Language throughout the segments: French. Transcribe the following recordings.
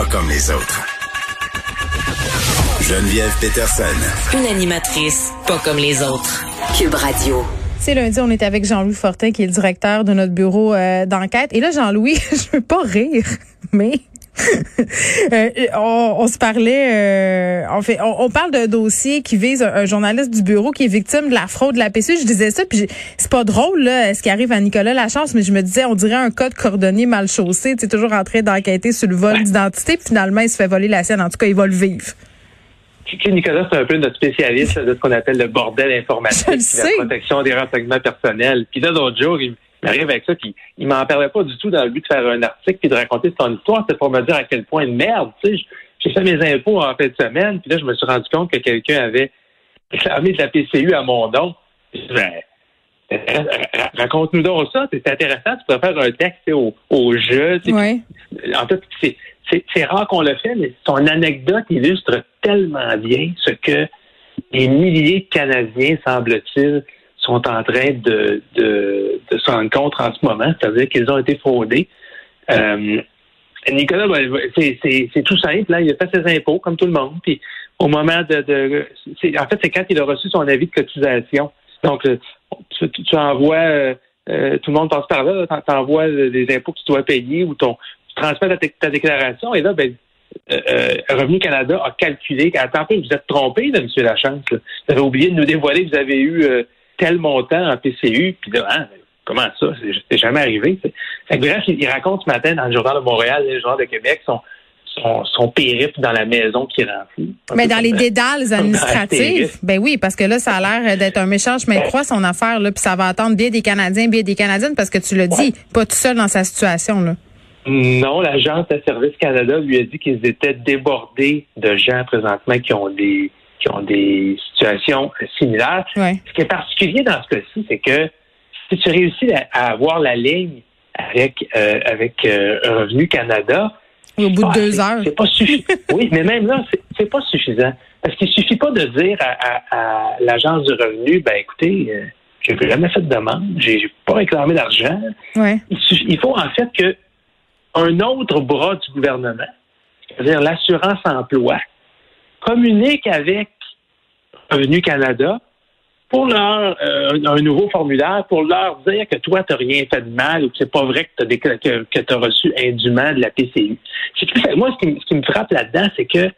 pas comme les autres. Geneviève Peterson. Une animatrice pas comme les autres. Cube Radio. C'est lundi, on est avec Jean-Louis Fortin, qui est le directeur de notre bureau euh, d'enquête. Et là, Jean-Louis, je veux pas rire, mais euh, on, se parlait, euh, on fait, on, parle d'un dossier qui vise un, journaliste du bureau qui est victime de la fraude de la PCU. Je disais ça, puis c'est pas drôle là, ce qui arrive à Nicolas Lachance, mais je me disais, on dirait un code cordonnier mal chaussé. Tu toujours en train d'enquêter sur le vol d'identité, puis finalement, il se fait voler la sienne. En tout cas, il va le vivre. Nicolas, c'est un peu notre spécialiste de ce qu'on appelle le bordel informatique, la protection des renseignements personnels. Puis là, l'autre jour, il il arrive avec ça, puis il m'en parlait pas du tout dans le but de faire un article puis de raconter son histoire. C'est pour me dire à quel point de merde, tu sais. J'ai fait mes impôts en fin de semaine, puis là, je me suis rendu compte que quelqu'un avait réclamé de la PCU à mon nom. Ben, raconte-nous donc ça. C'est intéressant. Tu peux faire un texte au, au jeu. En fait, c'est rare qu'on le fait, mais son anecdote illustre tellement bien ce que des milliers de Canadiens, semble-t-il, sont en train de, de, de se rendre compte en ce moment, c'est-à-dire qu'ils ont été fraudés. Euh, Nicolas, ben, c'est tout simple. Là. Il a fait ses impôts comme tout le monde. Puis au moment de, de en fait, c'est quand il a reçu son avis de cotisation. Donc, euh, tu, tu envoies, euh, tout le monde passe par là, tu envoies les impôts que tu dois payer ou ton, tu transmets ta, déclaration. Et là, ben, Revenu Canada a calculé. Attends, vous êtes trompé, là, M. Lachance. Vous avez oublié de nous dévoiler que vous avez eu tel montant en PCU, puis là, hein, comment ça? C'est jamais arrivé. Fait bref, il, raconte ce matin dans le Journal de Montréal, le Journal de Québec, son, son, périple dans la maison qui fou. Mais dans les dédales administratifs, ben oui, parce que là, ça a l'air d'être un méchant chemin de croix, son affaire, là, puis ça va attendre bien des Canadiens, bien des Canadiennes, parce que tu le dis, pas tout seul dans sa situation, là. Non, l'Agence de Service Canada lui a dit qu'ils étaient débordés de gens présentement qui ont des qui ont des situations similaires. Ce qui est particulier dans ce cas-ci, c'est que si tu réussis à, avoir la ligne avec euh, avec euh, Revenu Canada, au bout de deux heures, c'est pas suffisant. oui, mais même là, c'est pas suffisant parce qu'il suffit pas de dire à, l'agence du revenu, ben écoutez. Euh, je n'ai jamais fait de demande, j'ai pas réclamé d'argent. Il, il, faut en fait que un autre bras du gouvernement, c'est-à-dire l'assurance emploi, communique avec Revenu Canada pour leur euh, un nouveau formulaire pour leur dire que toi, tu n'as rien fait de mal ou que c'est pas vrai que tu as, reçu indûment de la PCU. Moi, ce qui, me frappe là-dedans, c'est que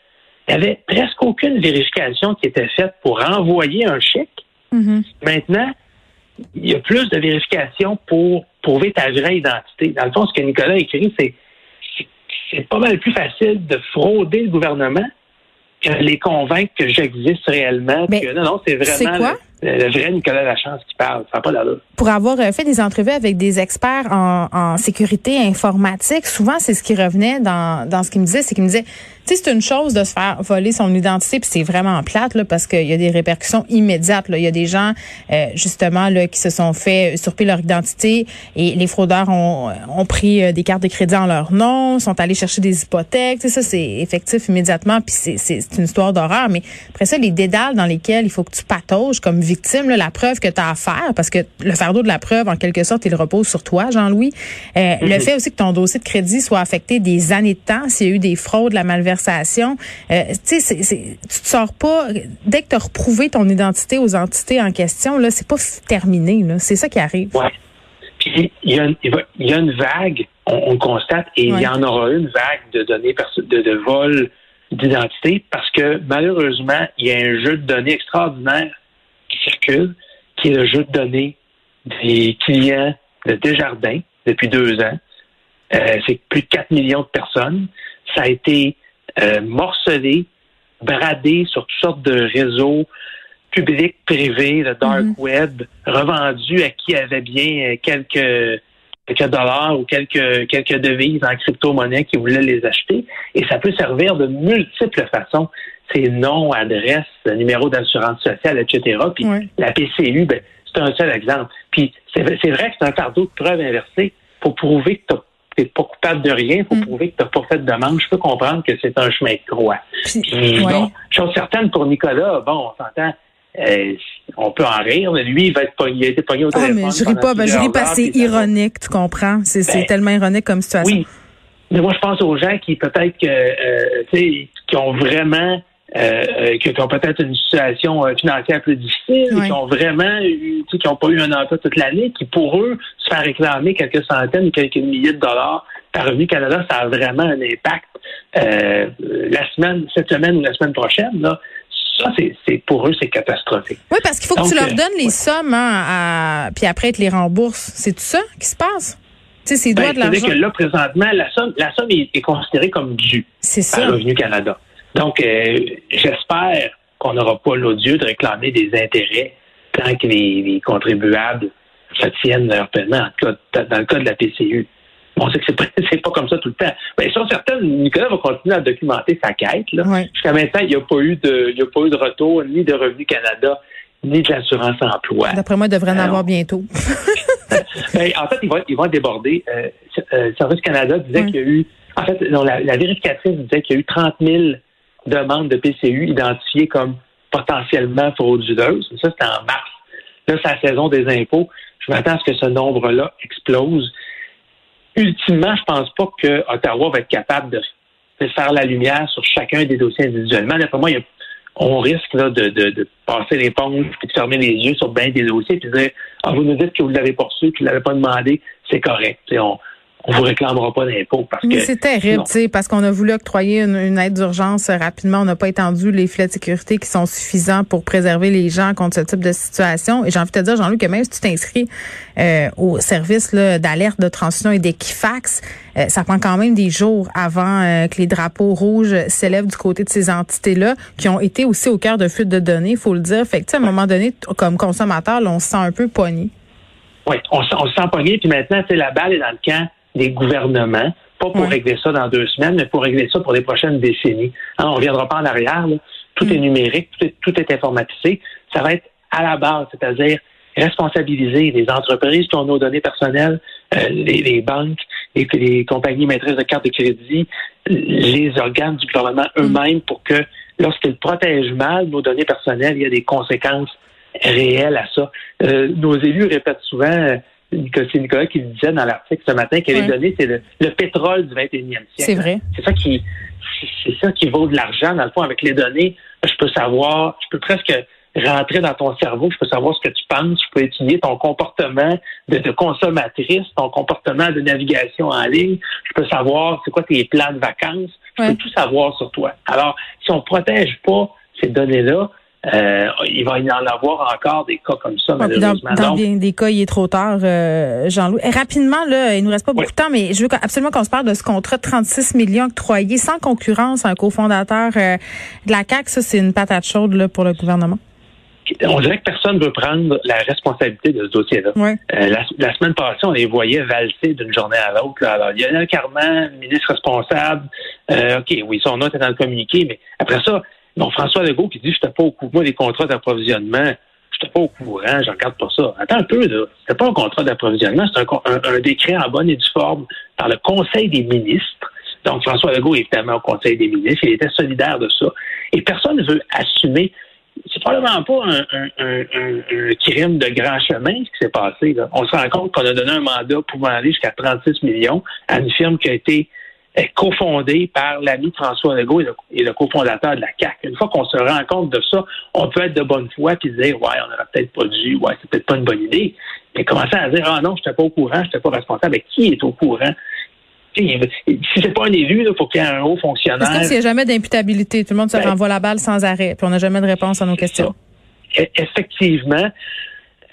il n'y avait presque aucune vérification qui était faite pour envoyer un chèque. Mm-hmm. Maintenant, il y a plus de vérification pour prouver ta vraie identité. Dans le fond, ce que Nicolas a écrit, c'est c'est pas mal plus facile de frauder le gouvernement les convaincre que j'existe réellement. que non, non, c'est vraiment le, vrai Nicolas Lachance qui parle. Ça n'a pas d'allure. Pour avoir euh, fait des entrevues avec des experts en, en sécurité informatique, souvent, c'est ce qui revenait dans, dans ce qu'il me disait, c'est qu'il me disait, tu sais, c'est une chose de se faire voler son identité, puis c'est vraiment plate là, parce qu'il y a des répercussions immédiates. Là. Il y a des gens euh, justement là qui se sont fait surpiller leur identité et les fraudeurs ont, ont pris euh, des cartes de crédit en leur nom, sont allés chercher des hypothèques. Ça, c'est effectif immédiatement, puis c'est une histoire d'horreur. Mais après ça, les dédales dans lesquels il faut que tu patauges comme victime, là, la preuve que tu as à faire, parce que le fardeau de la preuve, en quelque sorte, il repose sur toi, Jean-Louis. Euh, le mhm. fait aussi que ton dossier de crédit soit affecté des années de temps, s'il y a eu des fraudes, la malversation. Euh, tu sais, tu te sors pas dès que tu as reprouvé ton identité aux entités en question. Là, c'est pas terminé. C'est ça qui arrive. Ouais. Puis il y, a une, il y a une vague, on, constate, et il y en aura une vague de données de, de vol d'identité parce que malheureusement, il y a un jeu de données extraordinaire qui est le jeu de données des clients de Desjardins depuis deux ans. Euh, c'est plus de 4 millions de personnes. Ça a été euh, morcelé, bradé sur toutes sortes de réseaux publics, privés, le dark mhm. web, revendu à qui avait bien euh, quelques quelques dollars ou quelques quelques devises en crypto-monnaie qui voulaient les acheter. Et ça peut servir de multiples façons. C'est nom, adresse, numéro d'assurance sociale, etc. Puis la PCU, ben, c'est un seul exemple. Puis c'est vrai que c'est un fardeau de preuve inversée pour prouver que tu n'es pas coupable de rien, pour mm. prouver que tu n'as pas fait de demande. Je peux comprendre que c'est un chemin de croix. bon, chose certaine pour Nicolas, bon, on s'entend. Euh, on peut en rire, mais lui, il va être pogné, il a été pogné au téléphone. Ah, mais je ris pas, ben, je ris que c'est ironique, tu comprends? C'est tellement ironique comme situation. Oui. Mais moi, je pense aux gens qui peut-être que, euh, qui ont vraiment, euh, qui, ont peut-être une situation financière plus difficile, qui ont vraiment eu, qui n'ont pas eu un emploi toute l'année, qui pour eux, se faire réclamer quelques centaines ou quelques milliers de dollars par Revenu Canada, ça a vraiment un impact. Euh, la semaine, cette semaine ou la semaine prochaine, là, ça, c'est pour eux, c'est catastrophique. Oui, parce qu'il faut que tu leur donnes les sommes, hein, puis après, tu les rembourses. C'est tout ça qui se passe? Tu sais, c'est ben, de l'argent. que là, présentement, la somme, la somme est, considérée comme due par Revenu Canada. Donc, euh, j'espère qu'on n'aura pas l'odieux de réclamer des intérêts tant que les, contribuables se tiennent leur paiement, dans le cas de la PCU. On sait que c'est pas, pas comme ça tout le temps. Mais ils sont certains, Nicolas va continuer à documenter sa quête. Jusqu'à maintenant, il n'y a pas eu de, il y a pas eu de retour ni de Revenu Canada ni de l'assurance emploi. D'après moi, il devrait en avoir bientôt. ben, en fait, ils vont, ils vont déborder. Euh, euh, Service Canada disait qu'il y a eu, en fait, non, la, vérificatrice disait qu'il y a eu 30 000 demandes de PCU identifiées comme potentiellement frauduleuses. Ça, c'était en mars. Là, c'est la saison des impôts. Je m'attends à ce que ce nombre-là explose ultimement, je pense pas que Ottawa va être capable de, faire la lumière sur chacun des dossiers individuellement. D'après moi, on risque de, de, passer l'éponge et de fermer les yeux sur bien des dossiers et de dire ah, vous nous dites que vous l'avez reçu, que vous l'avez pas demandé, c'est correct. On vous réclamera pas d'impôts parce que c'est terrible, tu sais, parce qu'on a voulu octroyer une, aide d'urgence rapidement, on n'a pas étendu les filets de sécurité qui sont suffisants pour préserver les gens contre ce type de situation. Et j'ai envie de te dire, Jean-Luc, que même si tu t'inscris euh, au service d'alerte de transition et d'Equifax, euh, ça prend quand même des jours avant euh, que les drapeaux rouges s'élèvent du côté de ces entités-là, qui ont été aussi au cœur de fuite de données, il faut le dire. Fait que, à un moment donné, comme consommateur, on se sent un peu pogné. Oui, on, se sent pogné, puis maintenant, la balle est dans le camp des gouvernements, pas pour régler ça dans deux semaines, mais pour régler ça pour les prochaines décennies. Hein, on ne reviendra pas en arrière. Tout est mm. numérique, tout est, informatisé. Ça va être à la base, c'est-à-dire responsabiliser les entreprises qui ont nos données personnelles, euh, les, banques, les, les compagnies maîtresses de cartes de crédit, les organes du gouvernement mm. eux-mêmes pour que lorsqu'ils protègent mal nos données personnelles, il y a des conséquences réelles à ça. Euh, nos élus répètent souvent c'est Nicolas qui le disait dans l'article ce matin, que les données, c'est le, pétrole du 21e siècle. C'est vrai. C'est ça qui, c'est ça qui vaut de l'argent, dans le fond, avec les données. Je peux savoir, je peux presque rentrer dans ton cerveau, je peux savoir ce que tu penses, je peux étudier ton comportement de, consommatrice, ton comportement de navigation en ligne, je peux savoir c'est quoi tes plans de vacances, je peux tout savoir sur toi. Alors, si on protège pas ces données-là, euh, il va y en avoir encore des cas comme ça, malheureusement. Dans, bien des cas, il est trop tard, euh, Jean-Louis. Rapidement, là, il nous reste pas beaucoup de temps, mais je veux absolument qu'on se parle de ce contrat de 36 millions octroyé sans concurrence à un cofondateur euh, de la CAC. Ça, c'est une patate chaude là, pour le gouvernement. On dirait que personne ne veut prendre la responsabilité de ce dossier-là. la, semaine passée, on les voyait valser d'une journée à l'autre. Alors, Lionel Carman, ministre responsable, OK, oui, son nom était dans le communiqué, mais après ça, donc, François Legault qui dit, je n'étais pas au courant des contrats d'approvisionnement. Je n'étais pas au courant, je regarde pas ça. Attends un peu, là. C'était pas un contrat d'approvisionnement, c'est un, décret en bonne et due forme par le Conseil des ministres. Donc, François Legault est évidemment au Conseil des ministres. Il était solidaire de ça. Et personne ne veut assumer. C'est probablement pas un, crime de grand chemin ce qui s'est passé. On se rend compte qu'on a donné un mandat pouvant aller jusqu'à 36 millions à une firme qui a été cofondé par l'ami François Legault et le, cofondateur de la CAC. Une fois qu'on se rend compte de ça, on peut être de bonne foi et dire ouais, on n'aurait peut-être pas dû, ouais, c'est peut-être pas une bonne idée. Mais commencer à dire ah non, je n'étais pas au courant, je n'étais pas responsable. Mais qui est au courant? Si c'est pas un élu, il faut qu'il y ait un haut fonctionnaire. Parce qu'il n'y a jamais d'imputabilité. Tout le monde se ben, renvoie la balle sans arrêt. Puis on n'a jamais de réponse à nos questions. E-, effectivement.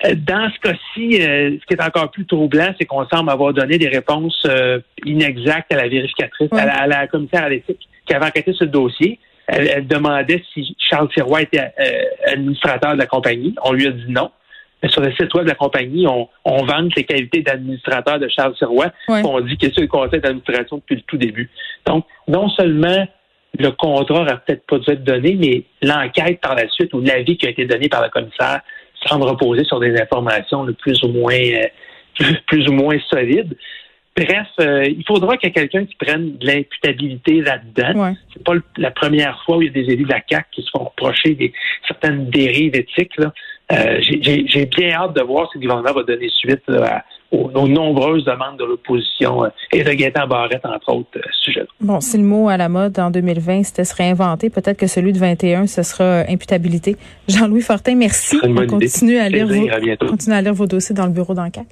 Euh, dans ce cas-ci, euh, ce qui est encore plus troublant, c'est qu'on semble avoir donné des réponses euh, inexactes à la vérificatrice, à, la, commissaire à l'éthique qui avait enquêté sur le dossier. Elle, demandait si Charles Sirois était administrateur de la compagnie. On lui a dit non. Mais sur le site web de la compagnie, on, on vante les qualités d'administrateur de Charles Sirois. On dit qu'il est sur le conseil d'administration depuis le tout début. Donc, non seulement le contrat n'aurait peut-être pas dû être donné, mais l'enquête par la suite ou l'avis qui a été donné par le commissaire semble reposer sur des informations le plus ou moins euh, plus ou moins solides. Bref, euh, il faudra qu'il y ait quelqu'un qui prenne de l'imputabilité là-dedans. Ouais. C'est pas la première fois où il y a des élus de la CAC qui se font reprocher des certaines dérives éthiques. Euh, j'ai bien hâte de voir si le gouvernement va donner suite aux, nombreuses demandes de l'opposition euh, et de Gaëtan Barrette, entre autres, à ce sujet-là. Bon, si le mot à la mode en 2020, c'était se réinventer, peut-être que celui de 21, ce sera imputabilité. Jean-Louis Fortin, merci. On continue à, lire vos, continue à lire vos dossiers dans le bureau d'enquête.